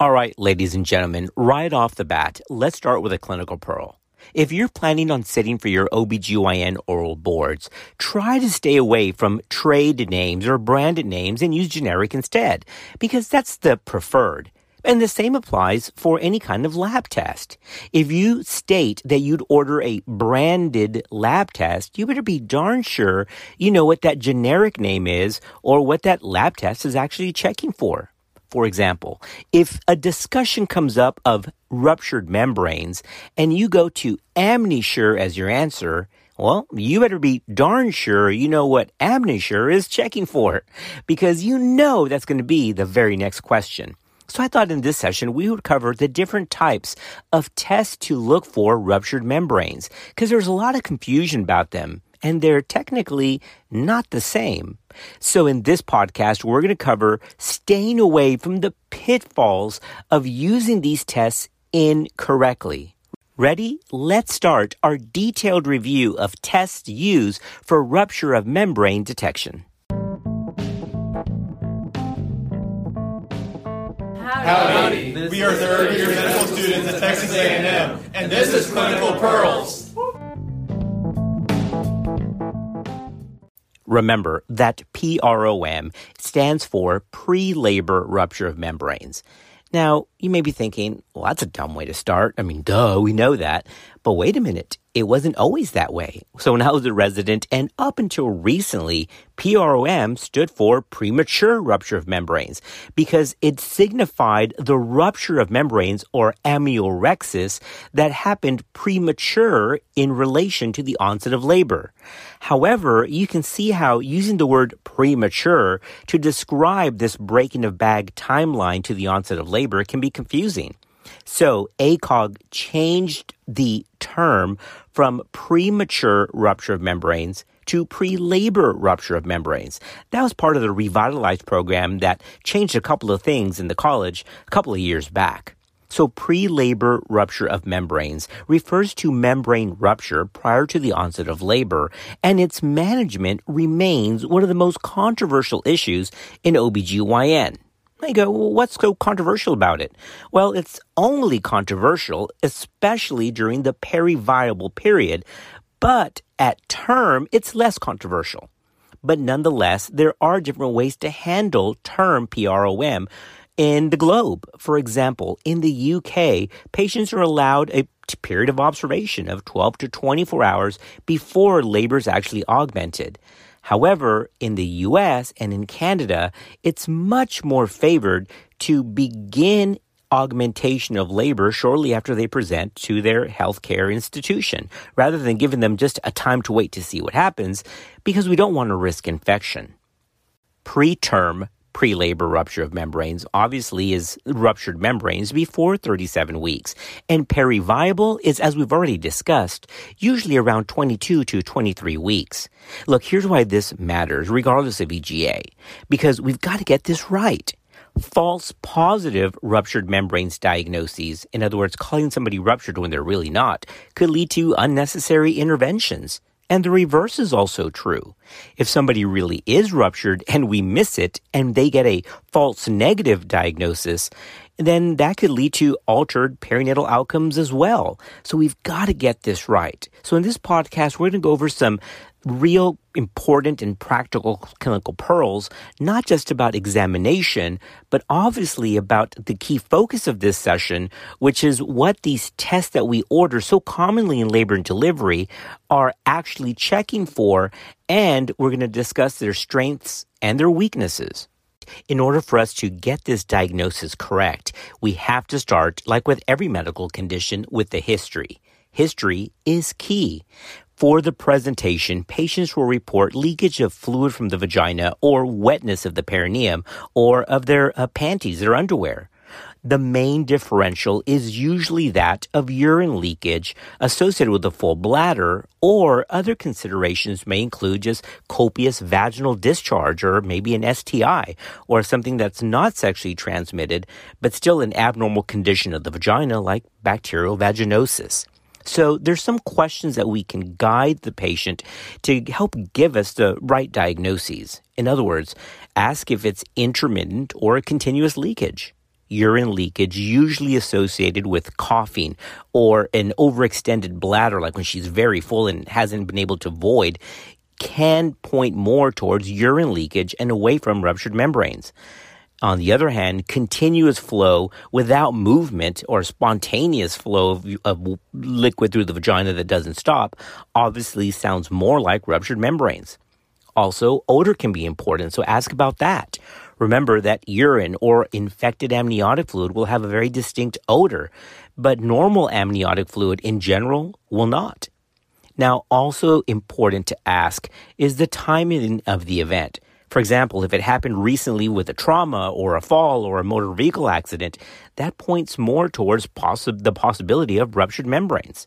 All right, ladies and gentlemen, right off the bat, let's start with a clinical pearl. If you're planning on sitting for your OBGYN oral boards, try to stay away from trade names or branded names and use generic instead, because that's the preferred. And the same applies for any kind of lab test. If you state that you'd order a branded lab test, you better be darn sure you know what that generic name is or what that lab test is actually checking for. For example, if a discussion comes up of ruptured membranes and you go to amnisure as your answer, well, you better be darn sure you know what amnisure is checking for because you know that's going to be the very next question. So I thought in this session we would cover the different types of tests to look for ruptured membranes because there's a lot of confusion about them and they're technically not the same. So in this podcast, we're going to cover staying away from the pitfalls of using these tests incorrectly. Ready? Let's start our detailed review of tests used for rupture of membrane detection. Howdy. We are third year medical students at Texas A&M, and this is Clinical Pearls. Remember that PROM stands for pre-labor rupture of membranes. Now, you may be thinking, well, that's a dumb way to start. I mean, duh, we know that. But wait a minute it wasn't always that way. So when I was a resident and up until recently, PROM stood for premature rupture of membranes because it signified the rupture of membranes or amniorrhexis that happened premature in relation to the onset of labor. However, you can see how using the word premature to describe this breaking of bag timeline to the onset of labor can be confusing. So ACOG changed the term from premature rupture of membranes to pre-labor rupture of membranes. That was part of the revitalized program that changed a couple of things in the college a couple of years back. So pre-labor rupture of membranes refers to membrane rupture prior to the onset of labor, and its management remains one of the most controversial issues in OBGYN. I go, well, what's so controversial about it? Well, it's only controversial, especially during the periviable period, but at term, it's less controversial. But nonetheless, there are different ways to handle term PROM in the globe. For example, in the UK, patients are allowed a period of observation of 12 to 24 hours before labor is actually augmented. However, in the US and in Canada, it's much more favored to begin augmentation of labor shortly after they present to their healthcare institution, rather than giving them just a time to wait to see what happens, because we don't want to risk infection. Preterm pre-labor rupture of membranes obviously is ruptured membranes before 37 weeks. And periviable is, as we've already discussed, usually around 22 to 23 weeks. Look, here's why this matters, regardless of EGA. Because we've got to get this right. False positive ruptured membranes diagnoses, in other words, calling somebody ruptured when they're really not, could lead to unnecessary interventions. And the reverse is also true. If somebody really is ruptured and we miss it and they get a false negative diagnosis, then that could lead to altered perinatal outcomes as well. So we've got to get this right. So in this podcast, we're going to go over some real important and practical clinical pearls, not just about examination, but obviously about the key focus of this session, which is what these tests that we order so commonly in labor and delivery are actually checking for. And we're going to discuss their strengths and their weaknesses. In order for us to get this diagnosis correct, we have to start, like with every medical condition, with the history. History is key. For the presentation, patients will report leakage of fluid from the vagina or wetness of the perineum or of their uh, panties, their underwear. The main differential is usually that of urine leakage associated with a full bladder, or other considerations may include just copious vaginal discharge, or maybe an STI, or something that's not sexually transmitted, but still an abnormal condition of the vagina like bacterial vaginosis. So there's some questions that we can guide the patient to help give us the right diagnoses. In other words, ask if it's intermittent or a continuous leakage. urine leakage, usually associated with coughing or an overextended bladder, like when she's very full and hasn't been able to void, can point more towards urine leakage and away from ruptured membranes. On the other hand, continuous flow without movement or spontaneous flow of, of, liquid through the vagina that doesn't stop obviously sounds more like ruptured membranes. Also, odor can be important, so ask about that. Remember that urine or infected amniotic fluid will have a very distinct odor, but normal amniotic fluid in general will not. Now, also important to ask is the timing of the event. For example, if it happened recently with a trauma or a fall or a motor vehicle accident, that points more towards possi- the possibility of ruptured membranes.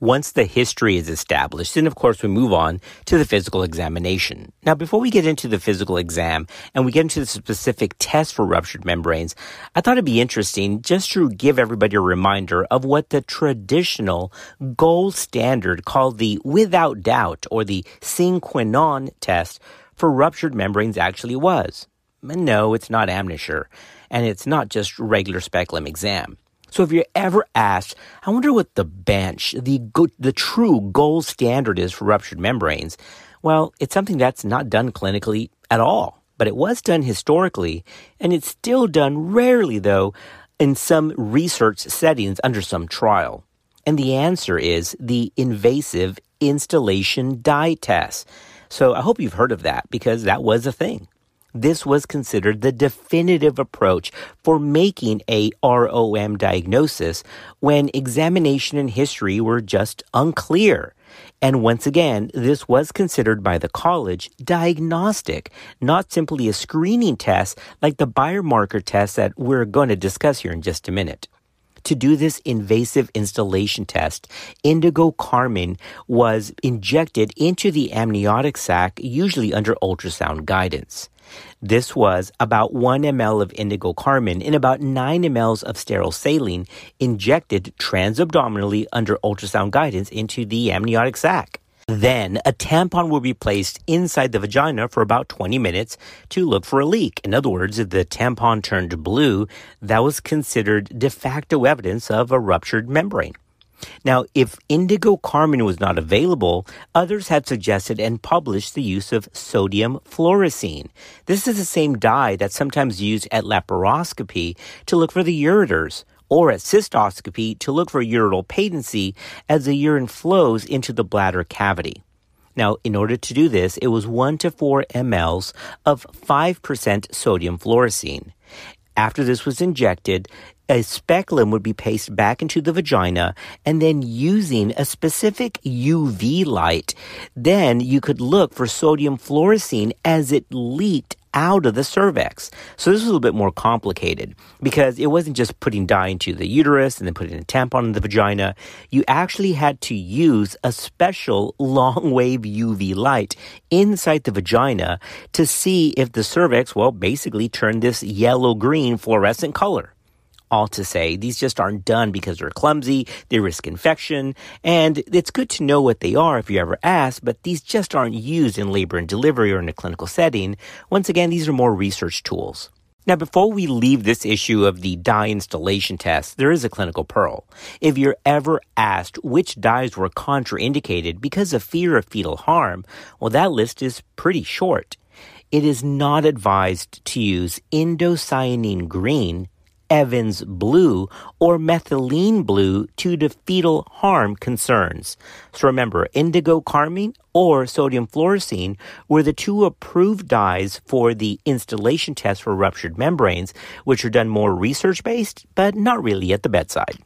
Once the history is established, then of course we move on to the physical examination. Now, before we get into the physical exam and we get into the specific test for ruptured membranes, I thought it'd be interesting just to give everybody a reminder of what the traditional gold standard called the without doubt or the sine qua non test for ruptured membranes actually was. No, it's not amnisure, and it's not just regular speculum exam. So if you're ever asked, I wonder what the bench, the go- the true gold standard is for ruptured membranes, well, it's something that's not done clinically at all, but it was done historically, and it's still done rarely though in some research settings under some trial. And the answer is the invasive installation dye test. So I hope you've heard of that because that was a thing. This was considered the definitive approach for making a ROM diagnosis when examination and history were just unclear. And once again, this was considered by the college diagnostic, not simply a screening test like the biomarker test that we're going to discuss here in just a minute. To do this invasive installation test, indigo carmine was injected into the amniotic sac, usually under ultrasound guidance. This was about 1 ml of indigo carmine in about 9 mLs of sterile saline injected transabdominally under ultrasound guidance into the amniotic sac. Then a tampon will be placed inside the vagina for about 20 minutes to look for a leak. In other words, if the tampon turned blue, that was considered de facto evidence of a ruptured membrane. Now, if indigo carmine was not available, others had suggested and published the use of sodium fluorescein. This is the same dye that's sometimes used at laparoscopy to look for the ureters or at cystoscopy to look for ureteral patency as the urine flows into the bladder cavity. Now, in order to do this, it was 1 to 4 mLs of 5% sodium fluorescein. After this was injected, a speculum would be pasted back into the vagina and then using a specific UV light, then you could look for sodium fluorescein as it leaked out of the cervix. So this was a little bit more complicated because it wasn't just putting dye into the uterus and then putting a tampon in the vagina. You actually had to use a special long wave UV light inside the vagina to see if the cervix, well, basically turned this yellow green fluorescent color all to say these just aren't done because they're clumsy, they risk infection, and it's good to know what they are if you ever ask, but these just aren't used in labor and delivery or in a clinical setting. Once again, these are more research tools. Now, before we leave this issue of the dye installation test, there is a clinical pearl. If you're ever asked which dyes were contraindicated because of fear of fetal harm, well, that list is pretty short. It is not advised to use indocyanine green Evans blue or methylene blue to the fetal harm concerns. So remember, indigo carmine or sodium fluorescein were the two approved dyes for the installation test for ruptured membranes, which are done more research based, but not really at the bedside.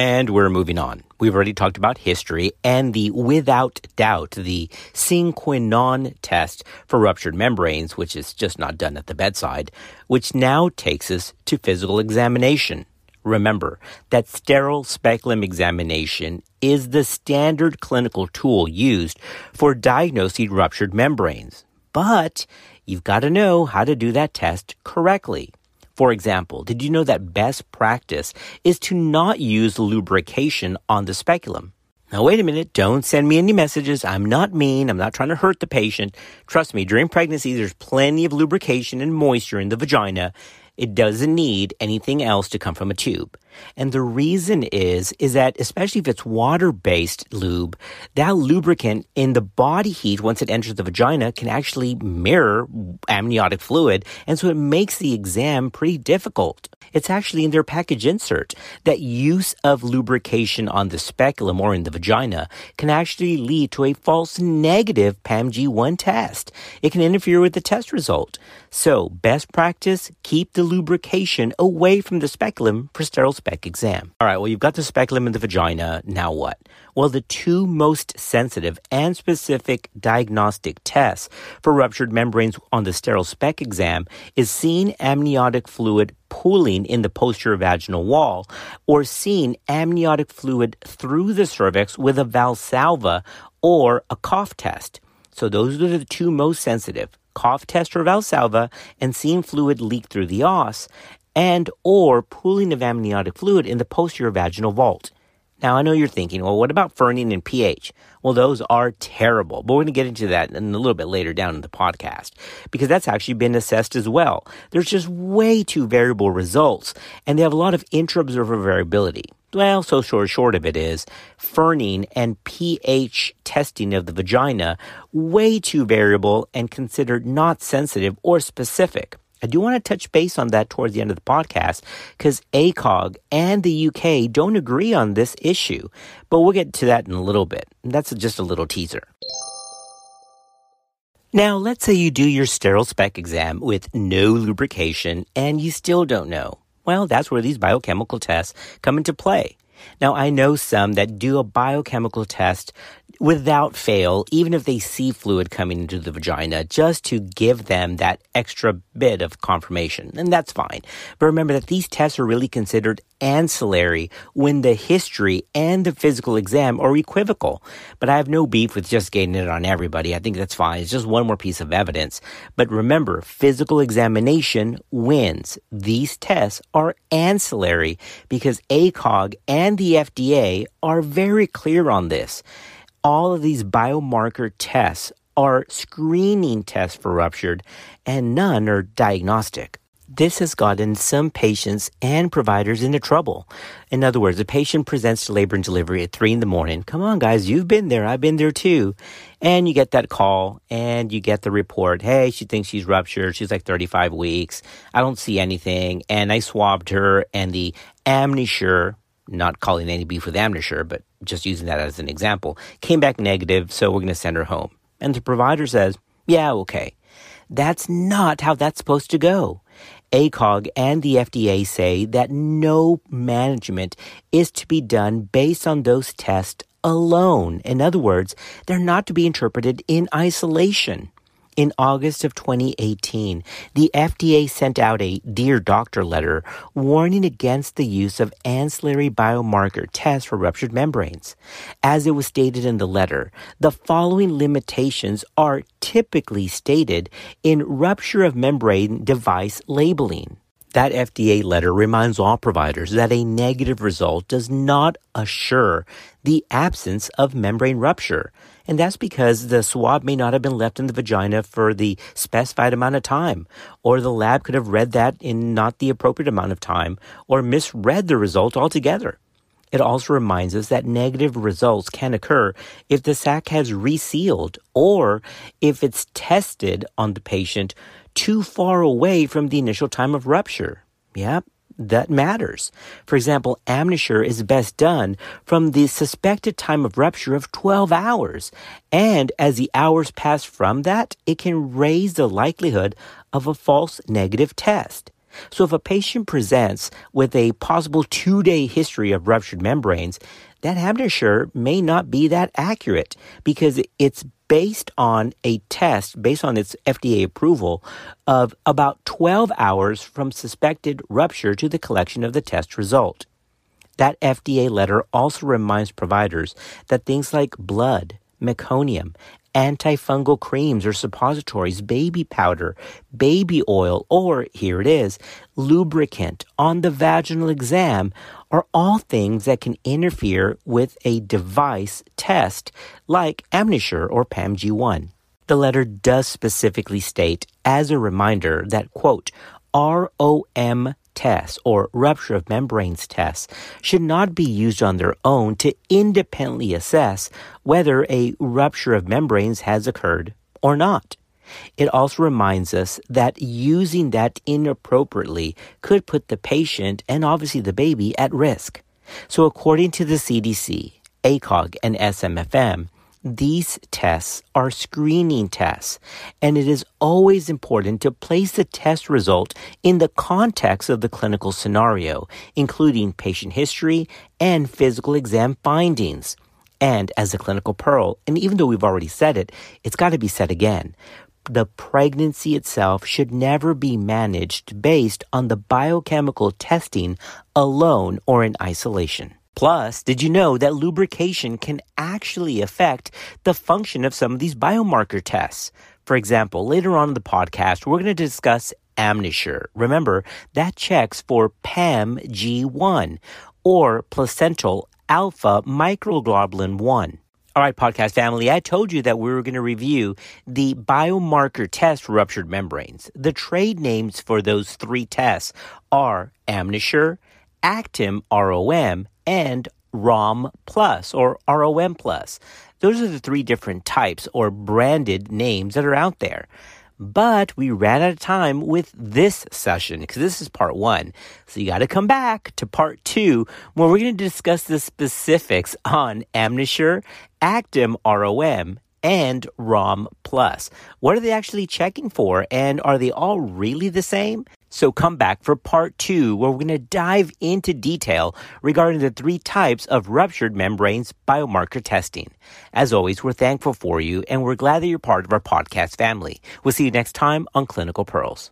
And we're moving on. We've already talked about history and the without doubt, the sine qua non test for ruptured membranes, which is just not done at the bedside, which now takes us to physical examination. Remember that sterile speculum examination is the standard clinical tool used for diagnosing ruptured membranes. But you've got to know how to do that test correctly. For example, did you know that best practice is to not use lubrication on the speculum? Now, wait a minute. Don't send me any messages. I'm not mean. I'm not trying to hurt the patient. Trust me, during pregnancy, there's plenty of lubrication and moisture in the vagina. It doesn't need anything else to come from a tube. And the reason is, is that especially if it's water-based lube, that lubricant in the body heat, once it enters the vagina, can actually mirror amniotic fluid. And so it makes the exam pretty difficult. It's actually in their package insert that use of lubrication on the speculum or in the vagina can actually lead to a false negative PAMG1 test. It can interfere with the test result. So best practice, keep the lubrication away from the speculum for sterile spec exam. All right, well, you've got the speculum in the vagina. Now what? Well, the two most sensitive and specific diagnostic tests for ruptured membranes on the sterile spec exam is seen amniotic fluid pooling in the posterior vaginal wall or seen amniotic fluid through the cervix with a Valsalva or a cough test. So those are the two most sensitive cough test or Valsalva and seeing fluid leak through the os and or pooling of amniotic fluid in the posterior vaginal vault. Now, I know you're thinking, well, what about Ferning and pH? Well, those are terrible, but we're going to get into that in a little bit later down in the podcast because that's actually been assessed as well. There's just way too variable results and they have a lot of intra-observer variability. Well, so short, short of it is Ferning and pH testing of the vagina way too variable and considered not sensitive or specific. I do want to touch base on that towards the end of the podcast because ACOG and the UK don't agree on this issue, but we'll get to that in a little bit. That's just a little teaser. Now, let's say you do your sterile spec exam with no lubrication and you still don't know. Well, that's where these biochemical tests come into play. Now, I know some that do a biochemical test without fail, even if they see fluid coming into the vagina, just to give them that extra bit of confirmation. And that's fine. But remember that these tests are really considered ancillary when the history and the physical exam are equivocal. But I have no beef with just getting it on everybody. I think that's fine. It's just one more piece of evidence. But remember, physical examination wins. These tests are ancillary because ACOG and the FDA are very clear on this all of these biomarker tests are screening tests for ruptured and none are diagnostic. This has gotten some patients and providers into trouble. In other words, a patient presents to labor and delivery at three in the morning. Come on, guys, you've been there. I've been there too. And you get that call and you get the report. Hey, she thinks she's ruptured. She's like 35 weeks. I don't see anything. And I swabbed her and the amnisure, not calling any beef with amnisure, but just using that as an example, came back negative, so we're going to send her home. And the provider says, yeah, okay. That's not how that's supposed to go. ACOG and the FDA say that no management is to be done based on those tests alone. In other words, they're not to be interpreted in isolation. In August of 2018, the FDA sent out a Dear Doctor letter warning against the use of ancillary biomarker tests for ruptured membranes. As it was stated in the letter, the following limitations are typically stated in rupture of membrane device labeling. That FDA letter reminds all providers that a negative result does not assure the absence of membrane rupture. And that's because the swab may not have been left in the vagina for the specified amount of time, or the lab could have read that in not the appropriate amount of time, or misread the result altogether. It also reminds us that negative results can occur if the sac has resealed or if it's tested on the patient too far away from the initial time of rupture. Yep, that matters. For example, amnisure is best done from the suspected time of rupture of 12 hours. And as the hours pass from that, it can raise the likelihood of a false negative test. So if a patient presents with a possible two day history of ruptured membranes, that amnisure may not be that accurate because it's based on a test, based on its FDA approval, of about 12 hours from suspected rupture to the collection of the test result. That FDA letter also reminds providers that things like blood, meconium, antifungal creams or suppositories, baby powder, baby oil, or here it is, lubricant on the vaginal exam are all things that can interfere with a device test like Amnisure or PAMG1. The letter does specifically state as a reminder that, quote, ROM tests or rupture of membranes tests should not be used on their own to independently assess whether a rupture of membranes has occurred or not. It also reminds us that using that inappropriately could put the patient and obviously the baby at risk. So according to the CDC, ACOG, and SMFM, these tests are screening tests, and it is always important to place the test result in the context of the clinical scenario, including patient history and physical exam findings. And as a clinical pearl, and even though we've already said it, it's got to be said again. The pregnancy itself should never be managed based on the biochemical testing alone or in isolation. Plus, did you know that lubrication can actually affect the function of some of these biomarker tests? For example, later on in the podcast, we're going to discuss Amnisure. Remember, that checks for PAM G1 or placental alpha microglobulin 1. All right, podcast family, I told you that we were going to review the biomarker test ruptured membranes. The trade names for those three tests are Amnisure, Actim ROM, and ROM Plus or ROM Plus. Those are the three different types or branded names that are out there. But we ran out of time with this session because this is part one. So you got to come back to part two where we're going to discuss the specifics on Amnisure, Actim ROM, and ROM Plus. What are they actually checking for? And are they all really the same? So come back for part two, where we're going to dive into detail regarding the three types of ruptured membranes biomarker testing. As always, we're thankful for you and we're glad that you're part of our podcast family. We'll see you next time on Clinical Pearls.